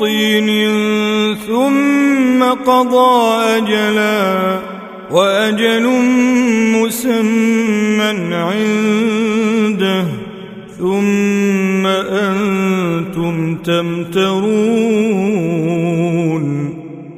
طين ثم قضى أجلا وأجل مسمى عنده ثم أنتم تمترون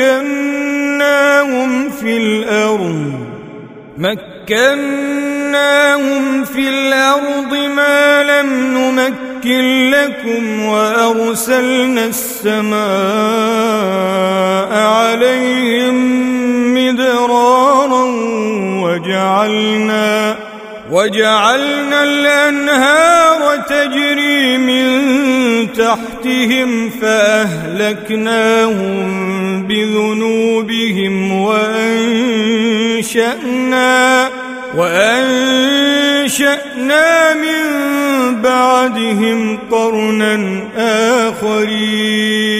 مكناهم في الأرض مكناهم في الأرض ما لم نمكن لكم وأرسلنا السماء عليهم مدرارا وجعلنا وجعلنا الأنهار تجري من تحتهم فأهلكناهم بذنوبهم وأنشأنا وأنشأنا من بعدهم قرنا آخرين.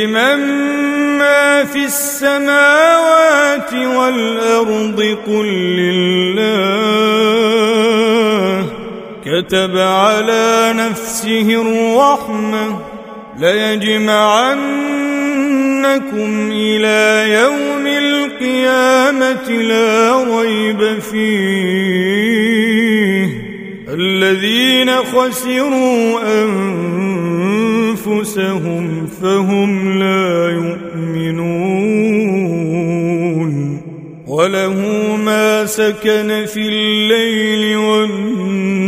لمن ما في السماوات والأرض قل لله. كتب على نفسه الرحمة. ليجمعنكم إلى يوم القيامة لا ريب فيه. الذين خسروا أنفسهم فهم لا يؤمنون وله ما سكن في الليل والنهار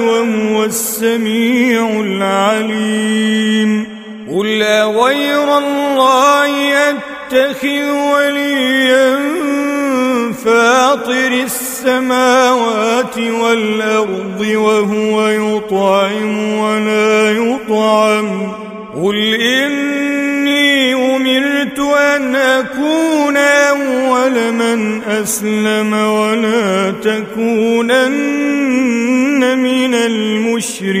وهو السميع العليم قل غير الله أتخذ وليا فاطر السماوات والأرض وهو يطعم ولا يطعم. قل إني أمرت أن أكون أول من أسلم ولا تكونن من المشركين.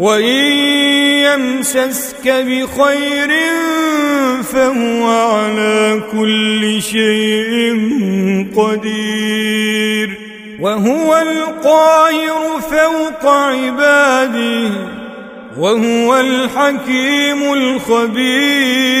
وإن يمسسك بخير فهو على كل شيء قدير. وهو القاهر فوق عباده وهو الحكيم الخبير.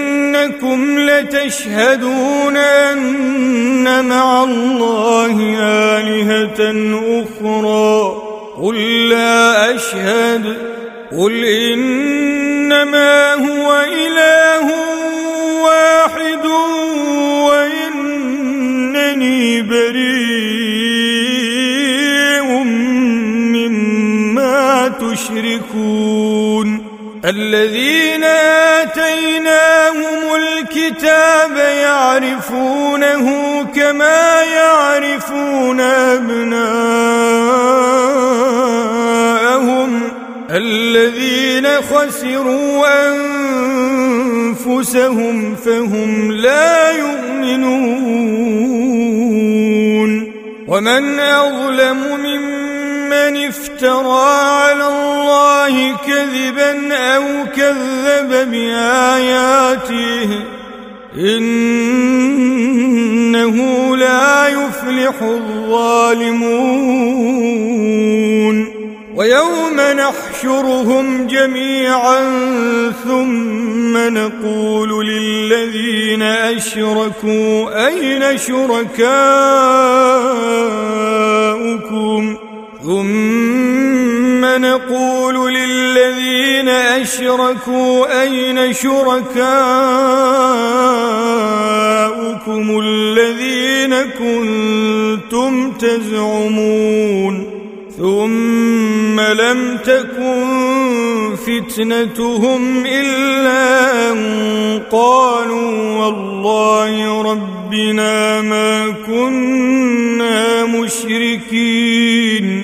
أئنكم لتشهدون أن مع الله آلهة أخرى. قل لا أشهد. قل إنما هو إله واحد وإنني بريء مما تشركون. الذين آتيناهم الكتاب يعرفونه كما يعرفون أبناءهم. الذين خسروا أنفسهم فهم لا يؤمنون. ومن أظلم ممن افترى على الله كذبا أو كذب بآياته إنه لا يفلح الظالمون ويوم نحشرهم جميعا ثم نقول للذين أشركوا أين شركاؤكم ثم نقول للذين أشركوا أين شركاؤكم الذين كنتم تزعمون ثم لم تكن فتنتهم إلا أن قالوا والله ربنا ما كنا مشركين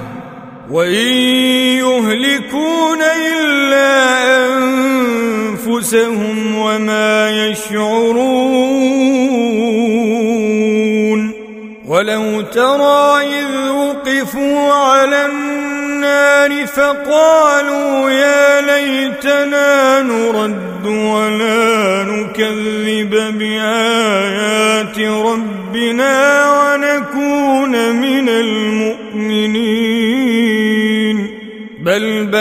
وإن يهلكون إلا أنفسهم وما يشعرون ولو ترى إذ وقفوا على النار فقالوا يا ليتنا نرد ولا نكذب بآيات ربنا ونكون من المؤمنين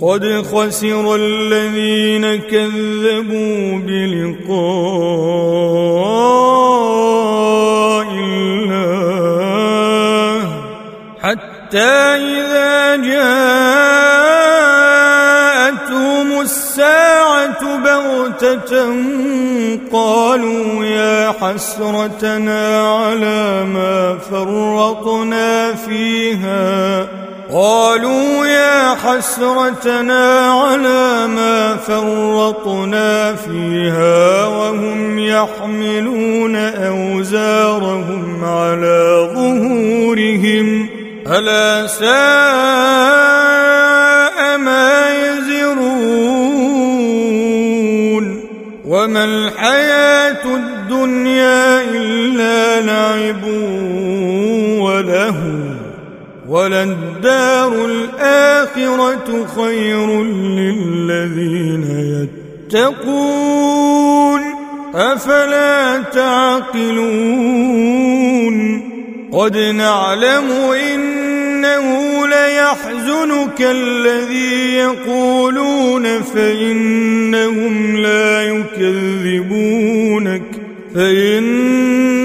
قد خسر الذين كذبوا بلقاء الله حتى إذا جاءتهم الساعة بغتة قالوا يا حسرتنا على ما فرطنا فيها قالوا يا حسرتنا على ما فرطنا فيها وهم يحملون أوزارهم على ظهورهم ألا ساء ما يزرون وما الحياة وللدار الآخرة خير للذين يتقون. أفلا تعقلون؟ قد نعلم إنه ليحزنك الذي يقولون فإنهم لا يكذبونك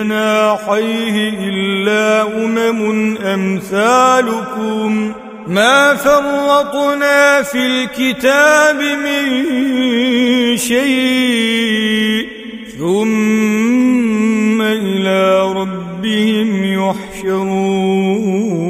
بجناحيه إلا أمم أمثالكم ما فرطنا في الكتاب من شيء ثم إلى ربهم يحشرون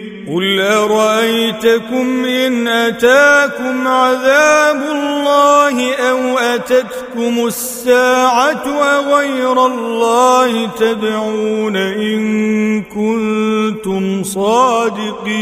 قل أرأيتكم إن أتاكم عذاب الله أو أتتكم الساعة أغير الله تدعون إن كنتم صادقين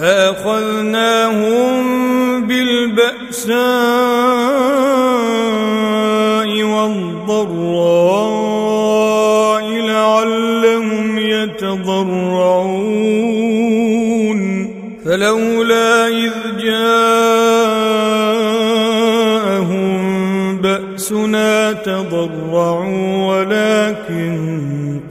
فأخذناهم بالبأساء والضراء لعلهم يتضرعون. فلولا إذ جاءهم بأسنا تضرعوا ولكن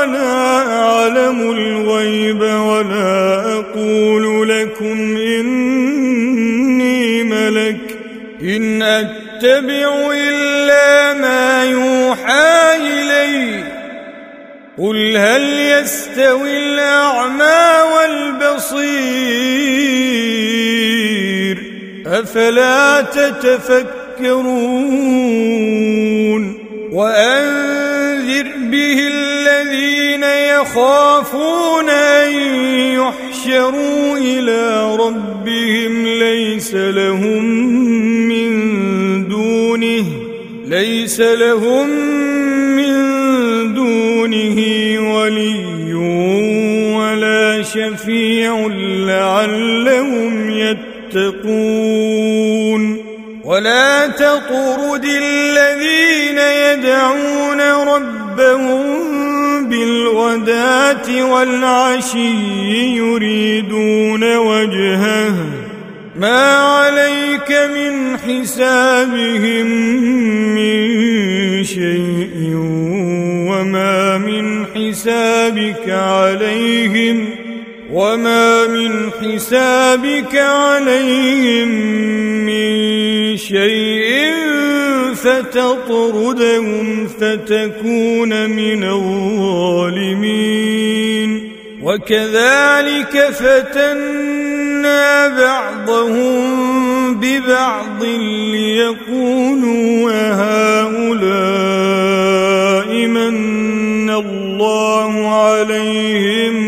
ولا أعلم الغيب ولا أقول لكم إني ملك. إن أتبع إلا ما يوحى إلي. قل هل يستوي الأعمى والبصير؟ أفلا تتفكرون؟ وأنذر يخافون أن يحشروا إلى ربهم ليس لهم من دونه ليس لهم من دونه ولي ولا شفيع لعلهم يتقون. ولا تطرد الذين يدعون ربهم بالغداة والعشي يريدون وجهه. ما عليك من حسابهم من شيء وما من حسابك عليهم وما من حسابك عليهم من شيء فتطردهم فتكون من الظالمين وكذلك فتنا بعضهم ببعض ليقولوا هؤلاء من الله عليهم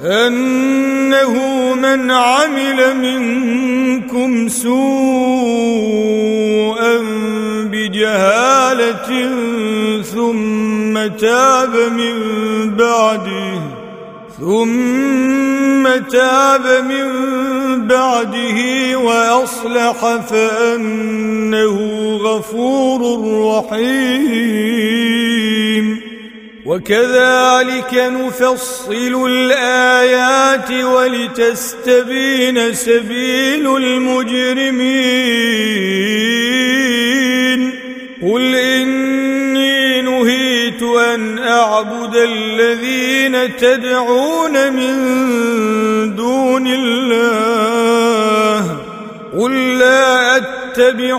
أنه من عمل منكم سوءا بجهالة ثم تاب من بعده ثم تاب من بعده وأصلح فأنه غفور رحيم. وكذلك نفصل الآيات ولتستبين سبيل المجرمين. قل إني نهيت أن أعبد الذين تدعون من دون الله. قل لا أتبع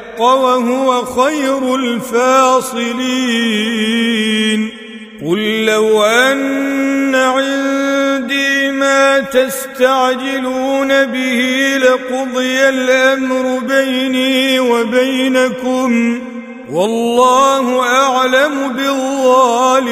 وهو خير الفاصلين. قل لو أن عندي ما تستعجلون به لقضي الأمر بيني وبينكم. والله أعلم بالظالمين.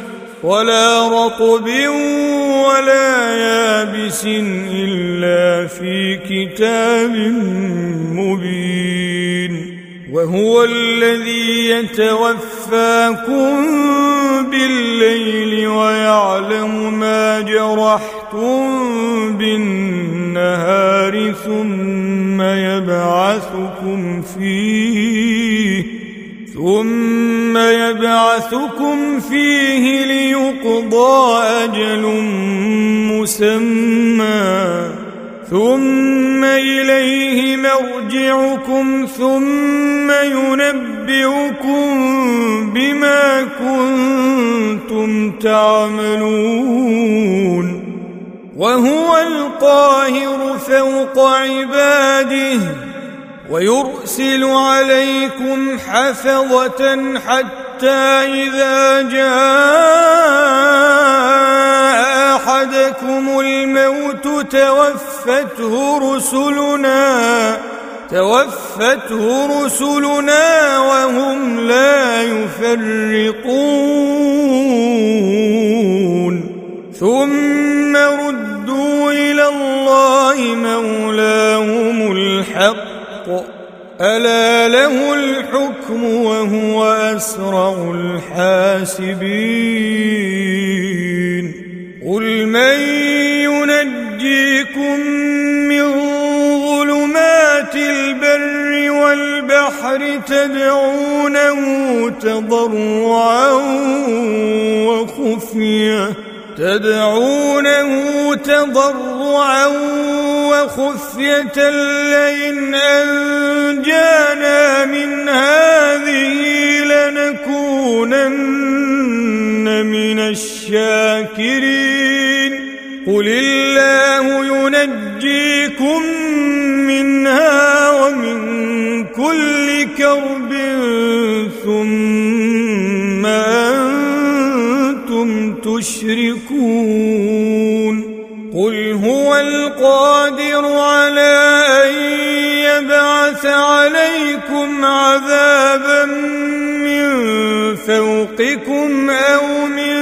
ولا رطب ولا يابس إلا في كتاب مبين. وهو الذي يتوفاكم بالليل ويعلم ما جرحتم بالنهار ثم يبعثكم فيه ثم يبعثكم فيه ليقضى أجل مسمى. ثم إليه مرجعكم ثم ينبئكم بما كنتم تعملون. وهو القاهر فوق عباده. ويرسل عليكم حفظة حتى إذا جاء أحدكم الموت توفته رسلنا توفته رسلنا وهم لا يفرقون. ثم ردوا إلى الله مولاهم الحق. ألا له الحكم وهو أسرع الحاسبين قل من ينجيكم من ظلمات البر والبحر تدعونه تضرعا وخفية تدعونه تضرعا وخفية لئن أنجانا من هذه لنكونن من الشاكرين. قل الله ينجيكم منها ومن كل كرب ثم تشركون قل هو القادر على أن يبعث عليكم عذابا من فوقكم أو من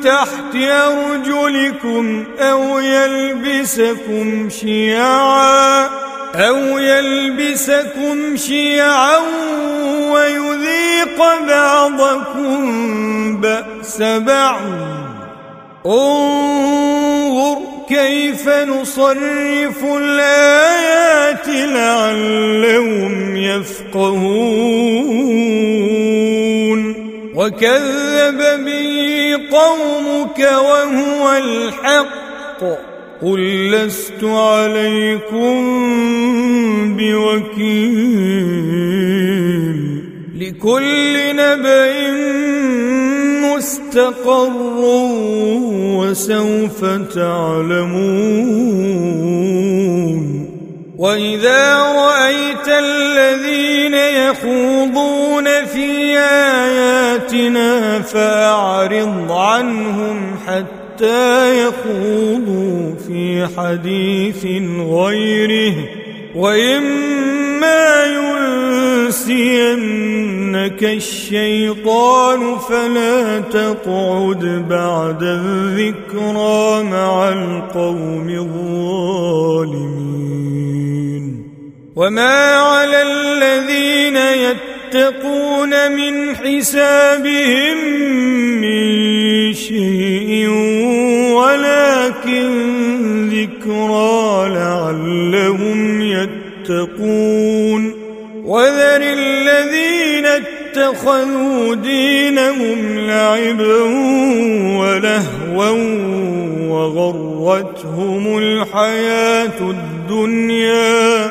تحت أرجلكم أو يلبسكم شيعا أو يلبسكم شيعا ويذيق بعضكم بأس بعض. انظر كيف نصرف الآيات لعلهم يفقهون. وكذب به قومك وهو الحق. قل لست عليكم بوكيل. لكل نبأ مستقر وسوف تعلمون. وإذا رأيت الذين يخوضون في آياتنا فأعرض عنهم حتى يخوضوا في حديث غيره. وإما ينسينك الشيطان فلا تقعد بعد الذكرى مع القوم الظالمين وما على الذين يتقون من حسابهم من شيء ولكن ذكرى لعلهم يتقون وذر الذين اتخذوا دينهم لعبا ولهوا وغرتهم الحياة الدنيا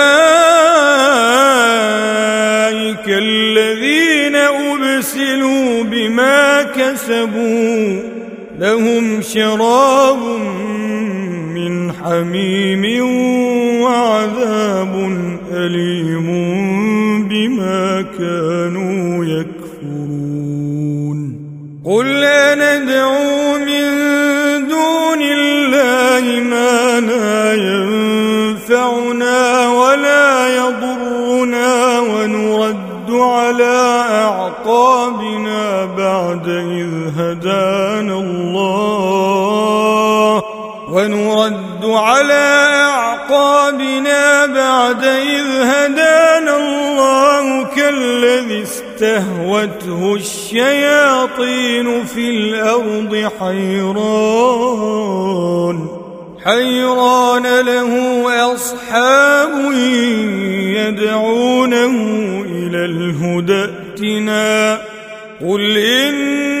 كسبوا لهم شراب من حميم وعذاب أليم بما كانوا يكفرون. قل أندعو من دون الله ما لا ينفعنا ولا يضرنا ونرد على أعقابنا بعد إذ هدانا الله ونرد على أعقابنا بعد إذ هدانا الله كالذي استهوته الشياطين في الأرض حيران. حيران له أصحاب يدعونه إلى الهدى ائتنا. قل إن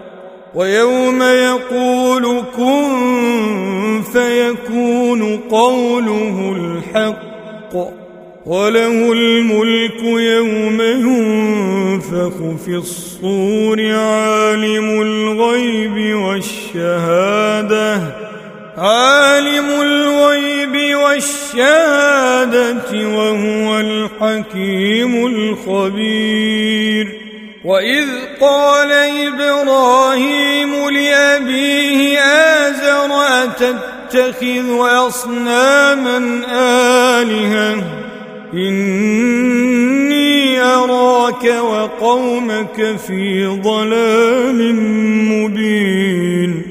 ويوم يقول كن فيكون قوله الحق وله الملك يوم ينفخ في الصور عالم الغيب والشهادة عالم الغيب الشهادة وهو الحكيم الخبير. وإذ قال إبراهيم لأبيه آزر أتتخذ أصناما آلهة إني أراك وقومك في ضلال مبين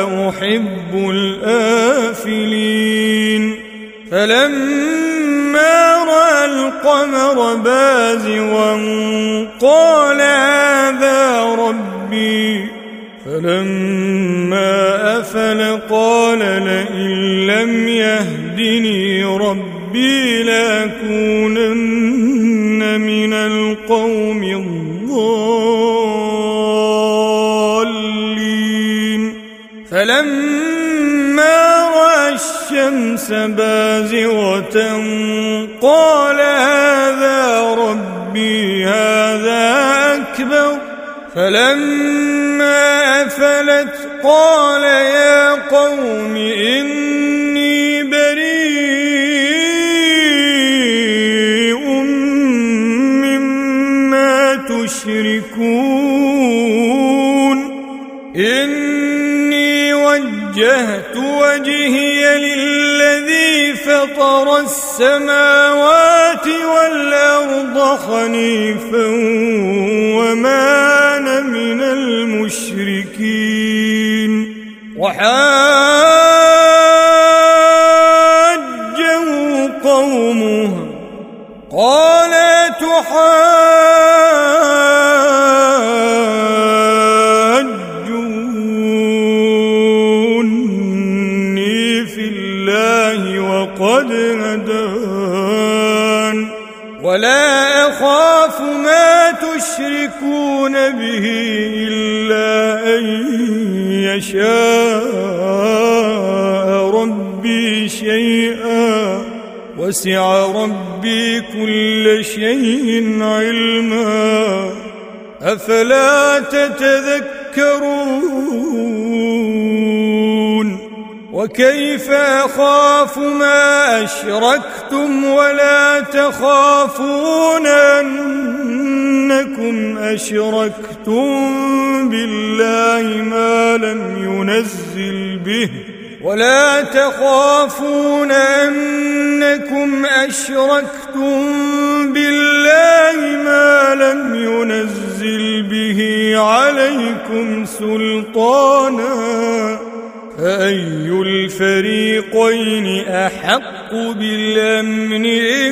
أحب الآفلين. فلما رأى القمر بازغا قال هذا ربي. فلما أفل قال لئن لم يهدني ربي لأكونن من القوم الضالين. فلما الشمس بازغة قال هذا ربي هذا أكبر. فلما أفلت قال يا قوم إني فطر السماوات والأرض حنيفا وما أنا من المشركين. وحاجه قومه. قال تحاجوني ما تشركون به إلا أن يشاء ربي شيئا. وسع ربي كل شيء علما. أفلا تتذكرون؟ وكيف أخاف ما أشركتم ولا تخافون أنكم أشركتم بالله ما لم ينزل به. ولا تخافون أنكم أشركتم بالله ما لم ينزل به عليكم سلطانا. فأي الفريقين أحق بالأمن إن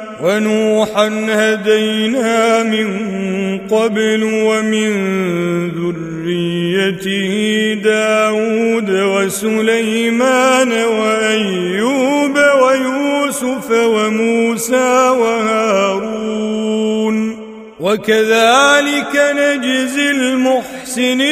ونوحا هدينا من قبل ومن ذريته داود وسليمان وأيوب ويوسف وموسى وهارون. وكذلك نجزي المحسنين.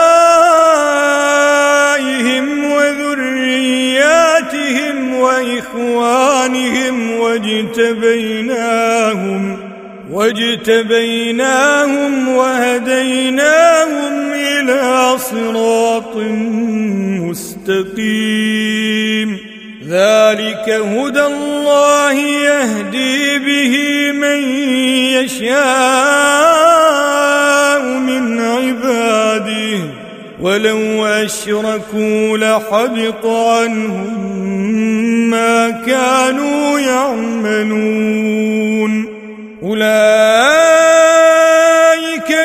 وإخوانهم واجتبيناهم واجتبيناهم وهديناهم إلى صراط مستقيم. ذلك هدى الله يهدي به من يشاء. ولو أشركوا لحبط عنهم ما كانوا يعملون. أولئك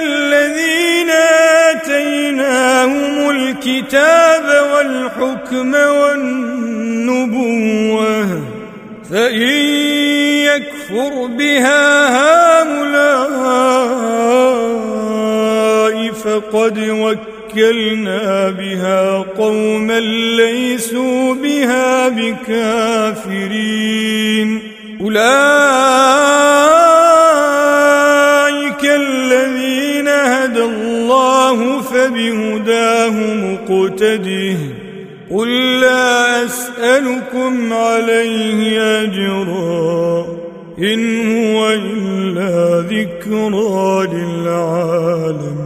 الذين آتيناهم الكتاب والحكم والنبوة فإن يكفر بها هؤلاء فقد وكلنا بها قوما ليسوا بها بكافرين أولئك الذين هدى الله فبهداه مقتده قل لا أسألكم عليه أجرا إن هو إلا ذكرى للعالمين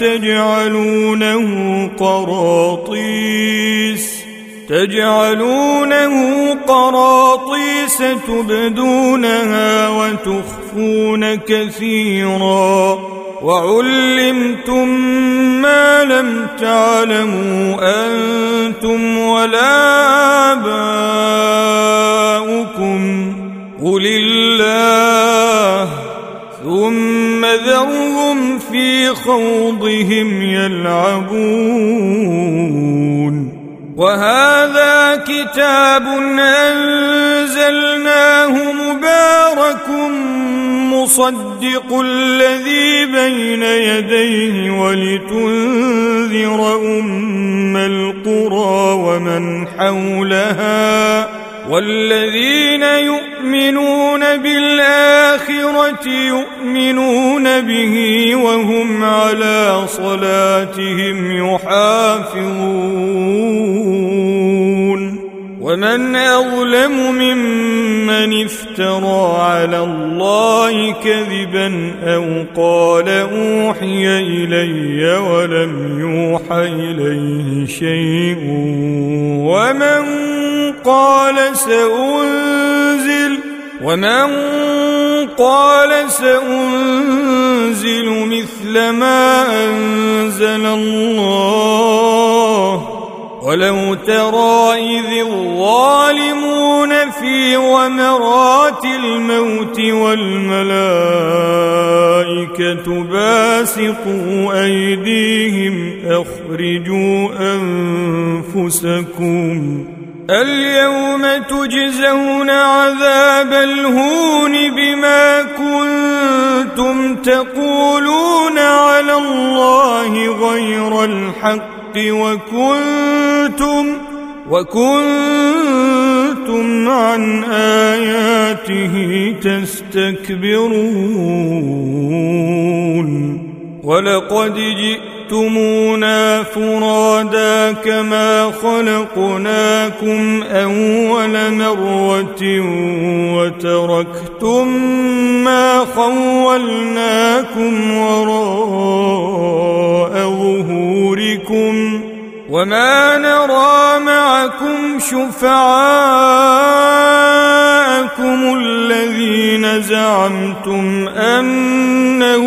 تجعلونه قراطيس. تجعلونه قراطيس تبدونها وتخفون كثيرا. وعلمتم ما لم تعلموا أنتم ولا آباؤكم. قل الله خوضهم يلعبون. وهذا كتاب أنزلناه مبارك مصدق الذي بين يديه ولتنذر أم القرى ومن حولها. والذين يؤمنون بالآخرة يؤمنون به وهم على صلاتهم يحافظون. ومن أظلم ممن افترى على الله كذبا أو قال أوحي إلي ولم يوحى إليه شيء. ومن قال سأنزل ومن قال سأنزل مثل ما أنزل الله ولو ترى إذ الظالمون في غمرات الموت والملائكة باسطوا أيديهم أخرجوا أنفسكم اليوم تجزون عذاب الهون بما كنتم تقولون على الله غير الحق وكنتم وكنتم عن آياته تستكبرون. ولقد جئتمونا فرادا كما خلقناكم أول مرة وتركتم ما خولناكم وراء ظهوركم وما نرى معكم شفعاءكم الذين زعمتم انهم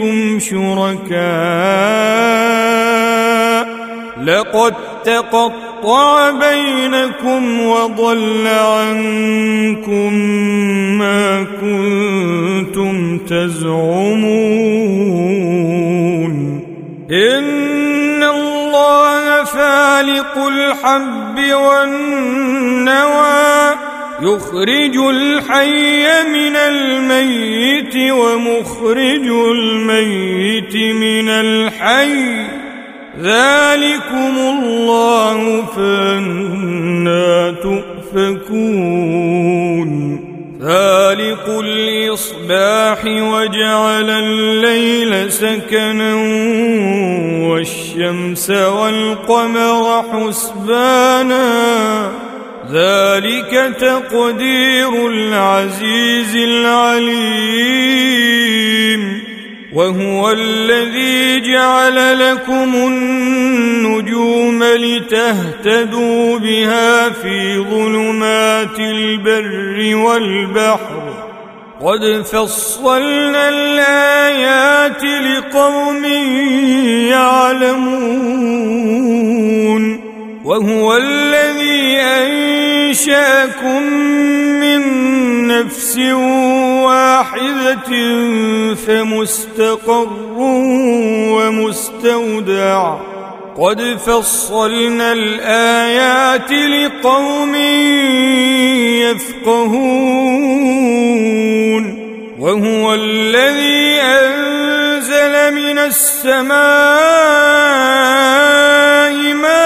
فيكم شركاء لقد تقطع بينكم وضل عنكم ما كنتم تزعمون. إن الله فالق الحب والنوى يخرج الحي من الميت ومخرج الميت من الحي. ذلكم الله فأنا تؤفكون. فالق الإصباح وجعل الليل سكنا والشمس والقمر حسبانا. ذلك تقدير العزيز العليم. وهو الذي جعل لكم النجوم لتهتدوا بها في ظلمات البر والبحر. قد فصلنا الآيات لقوم يعلمون. وهو الذي أنشاكم من نفس واحدة فمستقر ومستودع. قد فصلنا الآيات لقوم يفقهون. وهو الذي أنزل من السماء ماء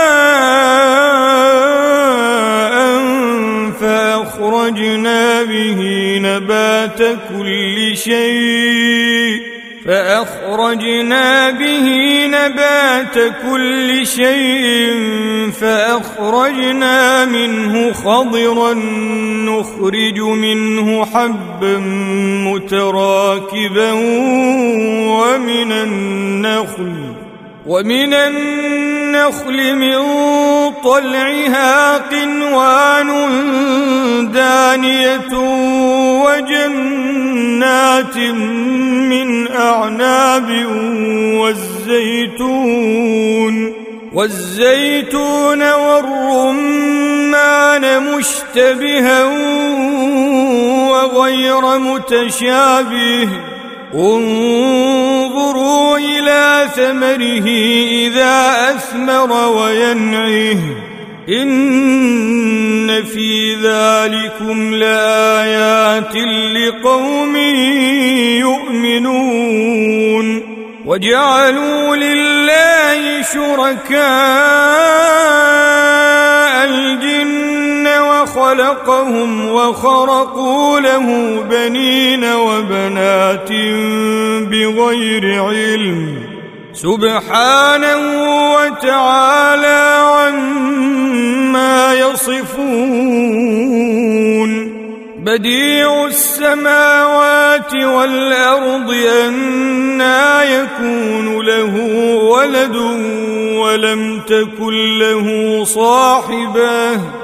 فأخرجنا به نبات كل شيء. فأخرجنا به نبات كل شيء فأخرجنا منه خضرا نخرج منه حبا متراكبا ومن النخل ومن النخل من طلعها قنوان دانية وجنات من أعناب والزيتون والزيتون والرمان مشتبها وغير متشابه انظروا إلى ثمره إذا أثمر وينعه. إن في ذلكم لآيات لقوم يؤمنون. وجعلوا لله شركاء الجن وخلقهم وخرقوا له بنين وبنات بغير علم سبحانه وتعالى عما يصفون بديع السماوات والأرض أنا يكون له ولد ولم تكن له صاحبة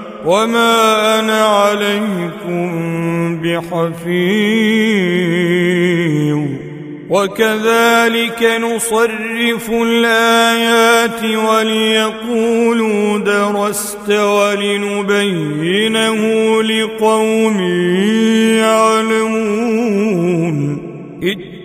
وما أنا عليكم بحفيظ وكذلك نصرف الآيات وليقولوا درست ولنبينه لقوم يعلمون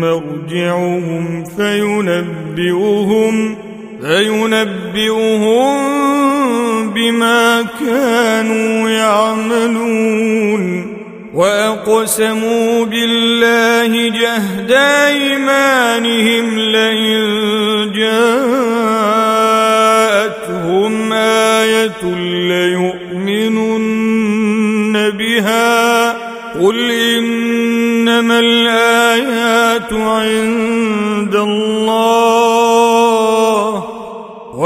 مرجعهم فينبئهم فينبئهم بما كانوا يعملون. وأقسموا بالله جهد أيمانهم لئن جاءتهم آية ليؤمنن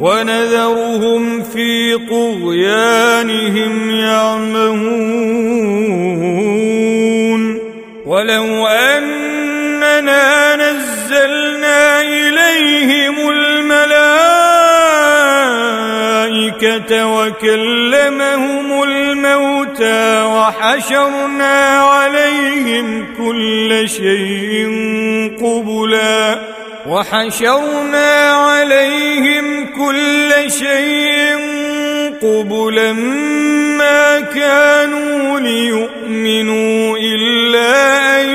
ونذرهم في طغيانهم يعمهون. ولو أننا نزلنا إليهم الملائكة وكلمهم الموتى وحشرنا عليهم كل شيء قبلا وحشرنا عليهم كل شيء قبلا ما كانوا ليؤمنوا إلا أن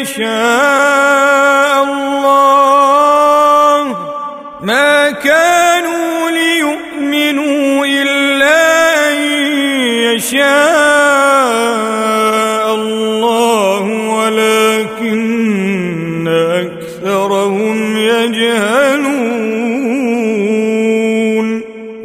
يشاء الله. ما كانوا ليؤمنوا إلا أن يشاء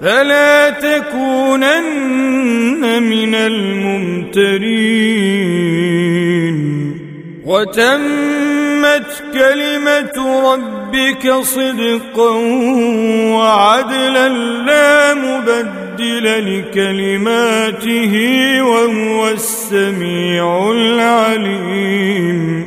فلا تكونن من الممترين. وتمت كلمة ربك صدقا وعدلا لا مبدل لكلماته وهو السميع العليم.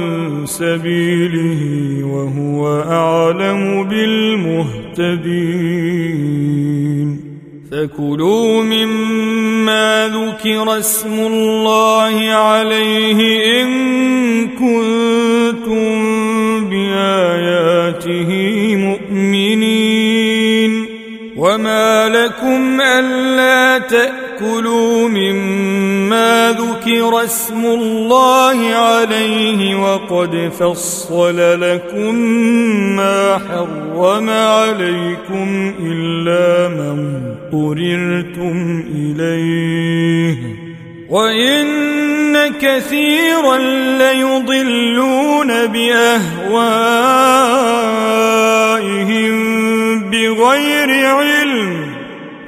سبيله وهو أعلم بالمهتدين. فكلوا مما ذكر اسم الله عليه إن كنتم بآياته مؤمنين. وما لكم ألا مما ذكر اسم الله عليه وقد فصل لكم ما حرم عليكم إلا من اضطررتم إليه. وإن كثيرا ليضلون بأهوائهم بغير علم.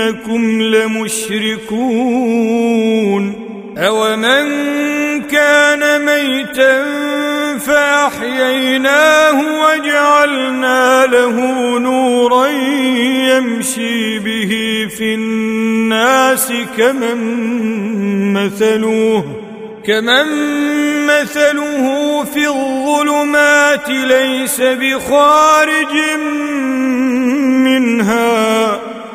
إنكم لمشركون. أومن كان ميتا فأحييناه وجعلنا له نورا يمشي به في الناس كمن مثلوه كمن مثله في الظلمات ليس بخارج منها.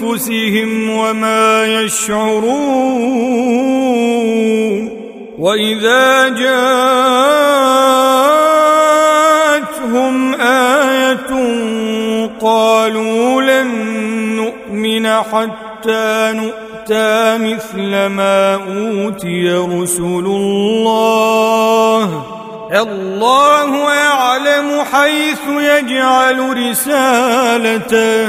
بأنفسهم وما يشعرون. وإذا جاءتهم آية قالوا لن نؤمن حتى نؤمن أوتى مثل ما أوتي رسل الله. الله يعلم حيث يجعل رسالته.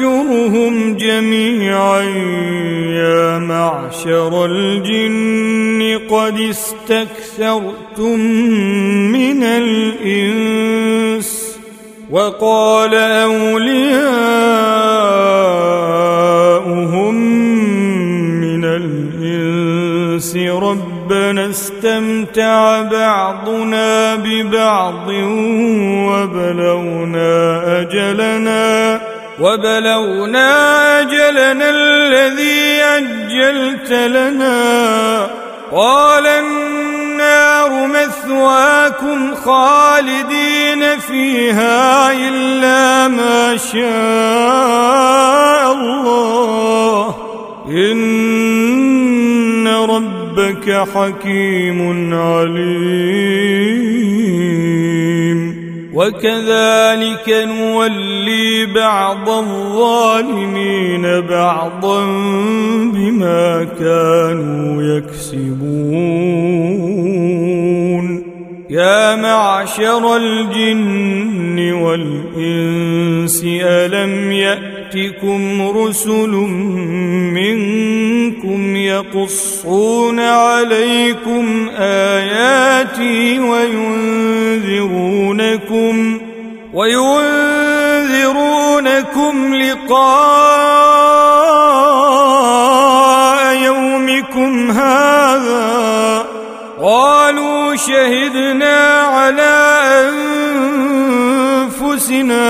يحشرهم جميعا. يا معشر الجن قد استكثرتم من الإنس وقال أولياؤهم من الإنس ربنا استمتع بعضنا ببعض وبلغنا أجلنا وبلغنا أجلنا الذي أجلت لنا. قال النار مثواكم خالدين فيها إلا ما شاء الله. إن ربك حكيم عليم. وكذلك نولي بعض الظالمين بعضا بما كانوا يكسبون. يا معشر الجن والإنس ألم يأتكم رسل منكم يقصون عليكم آياتي وينذرونكم وينذرونكم لقاء يومكم هذا قالوا شهدنا على أنفسنا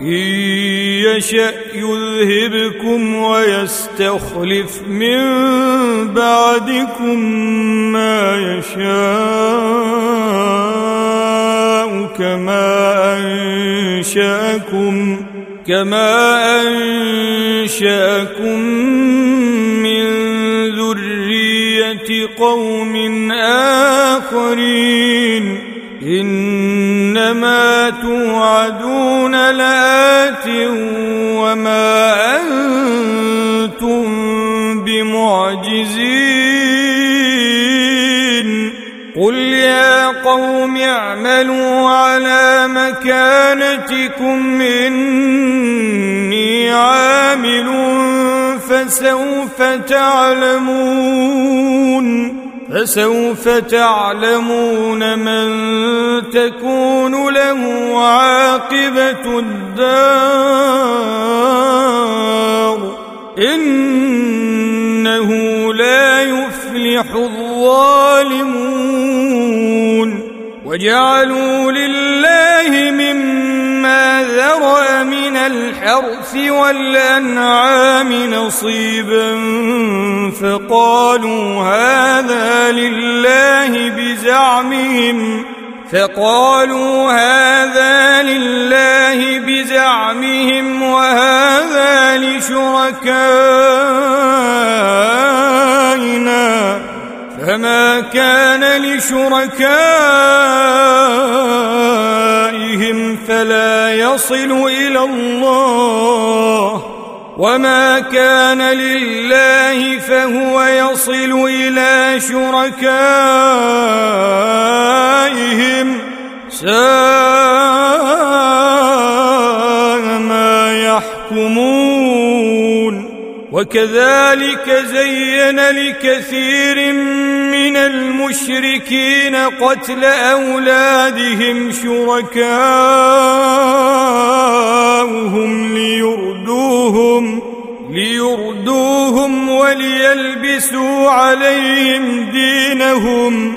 إن يشأ يذهبكم ويستخلف من بعدكم ما يشاء كما أنشأكم كما أنشأكم من ذرية قوم آخرين. إنما توعدون لآت وما أنتم بمعجزين. قل يا قوم اعملوا على مكانتكم إني عامل فسوف تعلمون. فسوف تعلمون من تكون له عاقبة الدار. إنه لا يفلح الظالمون. وجعلوا لله مما ذرأ من الحرث والأنعام نصيبا فقالوا هذا لله بزعمهم فقالوا هذا لله بزعمهم وهذا لشركائنا فما كان لشركائهم فلا يصل إلى الله وما كان لله فهو يصل إلى شركائهم ساء يحكمون. وكذلك زين لكثير من المشركين قتل أولادهم شركاؤهم ليردوهم ليردوهم وليلبسوا عليهم دينهم.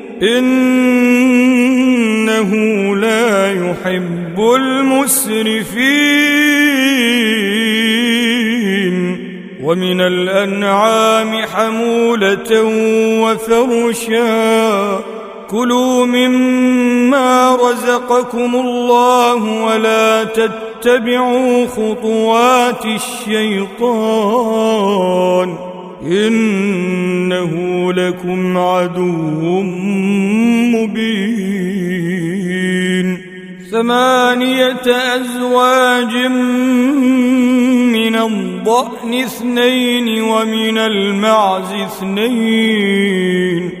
إنه لا يحب المسرفين. ومن الأنعام حمولة وفرشا. كلوا مما رزقكم الله ولا تتبعوا خطوات الشيطان. إنه لكم عدو مبين. ثمانية أزواج من الضأن اثنين ومن المعز اثنين.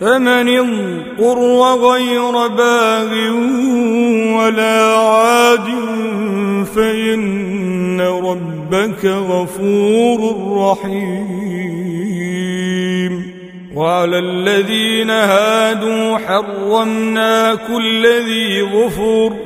فمن اضطر غير باغ ولا عاد فإن ربك غفور رحيم. وعلى الذين هادوا حرمنا كل ذي ظفر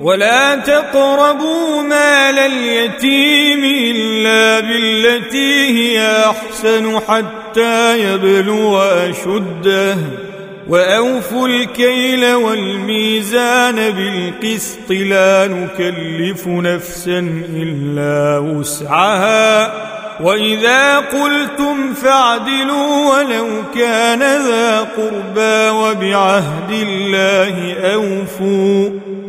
ولا تقربوا مال اليتيم إلا بالتي هي أحسن حتى يبلغ أشده. وأوفوا الكيل والميزان بالقسط لا نكلف نفسا إلا وسعها. وإذا قلتم فاعدلوا ولو كان ذا قربى وبعهد الله أوفوا.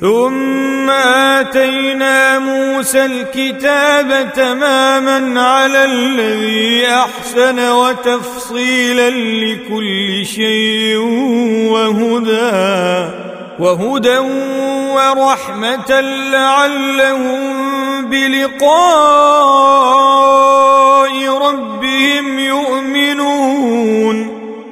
ثم آتينا موسى الكتاب تماما على الذي أحسن وتفصيلا لكل شيء وهدى وهدى ورحمة لعلهم بلقاء ربهم يؤمنون.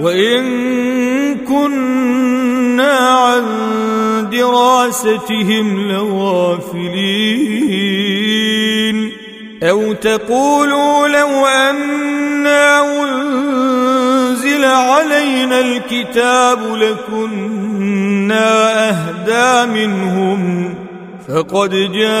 وإن كنا عن دراستهم لغافلين. أو تقولوا لو أنا أنزل علينا الكتاب لكنا أهدى منهم فقد جاءكم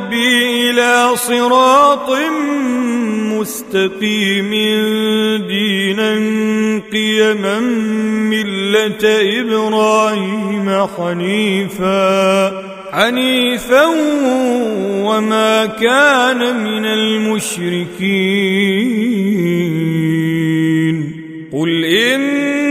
إلى صراط مستقيم دينا قيما ملة إبراهيم حنيفا. حنيفا وما كان من المشركين. قل إن